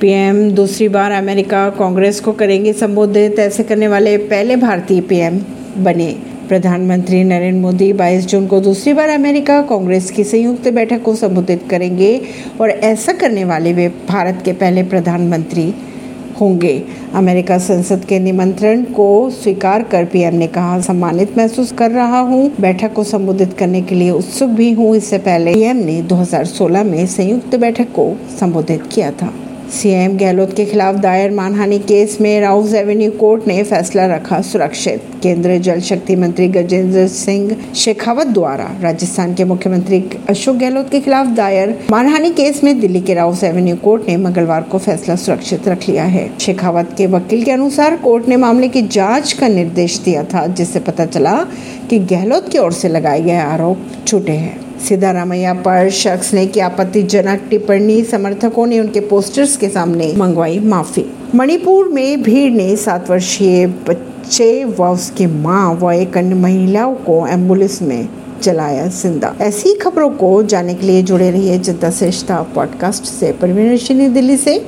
PM, दूसरी बार America Congress को करेंगे संबोधित। ऐसे करने वाले पहले भारतीय पीएम बने प्रधानमंत्री नरेंद्र मोदी। 22 जून को दूसरी बार अमेरिका कांग्रेस की संयुक्त बैठक को संबोधित करेंगे और ऐसा करने वाले वे भारत के पहले प्रधानमंत्री होंगे। अमेरिका संसद के निमंत्रण को स्वीकार कर पीएम ने कहा, सम्मानित महसूस कर रहा हूँ। बैठक को संबोधित करने के लिए उत्सुक भी हूँ। इससे पहले पीएम ने 2016 में संयुक्त बैठक को संबोधित किया था। सीएम गहलोत के खिलाफ दायर मानहानि केस में राउस एवेन्यू कोर्ट ने फैसला रखा सुरक्षित। केंद्रीय जल शक्ति मंत्री गजेंद्र सिंह शेखावत द्वारा राजस्थान के मुख्यमंत्री अशोक गहलोत के खिलाफ दायर मानहानि केस में दिल्ली के राउस एवेन्यू कोर्ट ने मंगलवार को फैसला सुरक्षित रख लिया है। शेखावत के वकील के अनुसार कोर्ट ने मामले की जाँच का निर्देश दिया था, जिससे पता चला की गहलोत की ओर से लगाए गए आरोप झूठे हैं। सिद्धारामैया पर शख्स ने की आपत्तिजनक टिप्पणी, समर्थकों ने उनके पोस्टर्स के सामने मंगवाई माफ़ी। मणिपुर में भीड़ ने सात वर्षीय बच्चे व उसकी माँ व एक अन्य महिलाओं को एंबुलेंस में चलाया ज़िंदा। ऐसी खबरों को जाने के लिए जुड़े रहिए जनता श्रेष्ठता पॉडकास्ट से। परवीन दिल्ली से।